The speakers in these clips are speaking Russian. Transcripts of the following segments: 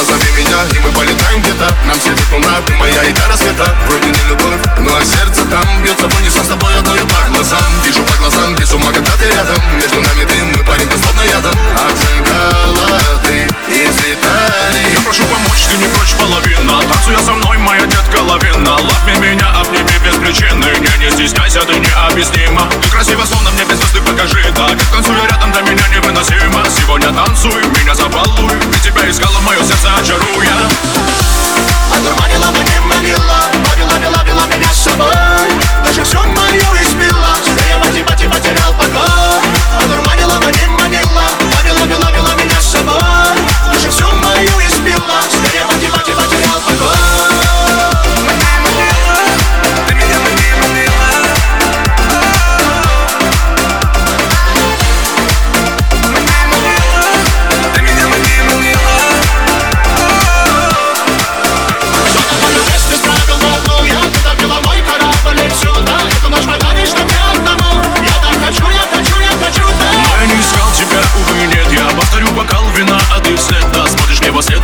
И мы полетаем где-то. Нам светит луна, ты моя и до рассвета. Вроде не любовь, ну а сердце там Бьется в унисон с тобой одной по глазам. Вижу по глазам, без ума, когда ты рядом. Между нами дым, мы парень, ты словно ядом. Обжигала ты из Италии Я прошу помочь, ты не прочь половина. Танцуя со мной, моя детка лавина. Лапни меня, обними без причины. Не, не стесняйся, ты необъяснима. Ты красива, словно мне без покажи Так, как танцую рядом, для меня невыносимо. Сегодня танцуй, меня забалуй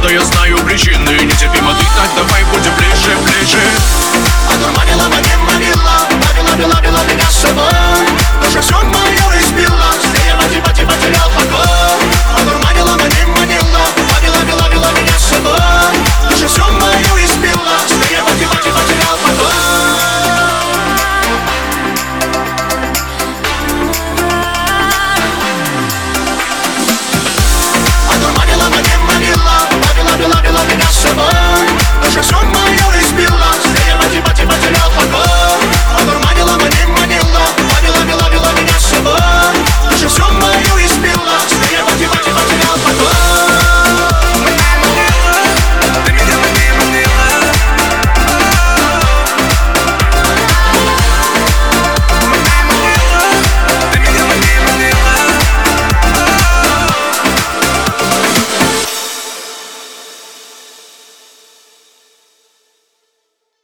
я знаю причины Нетерпимо ты так, давай будем ближе.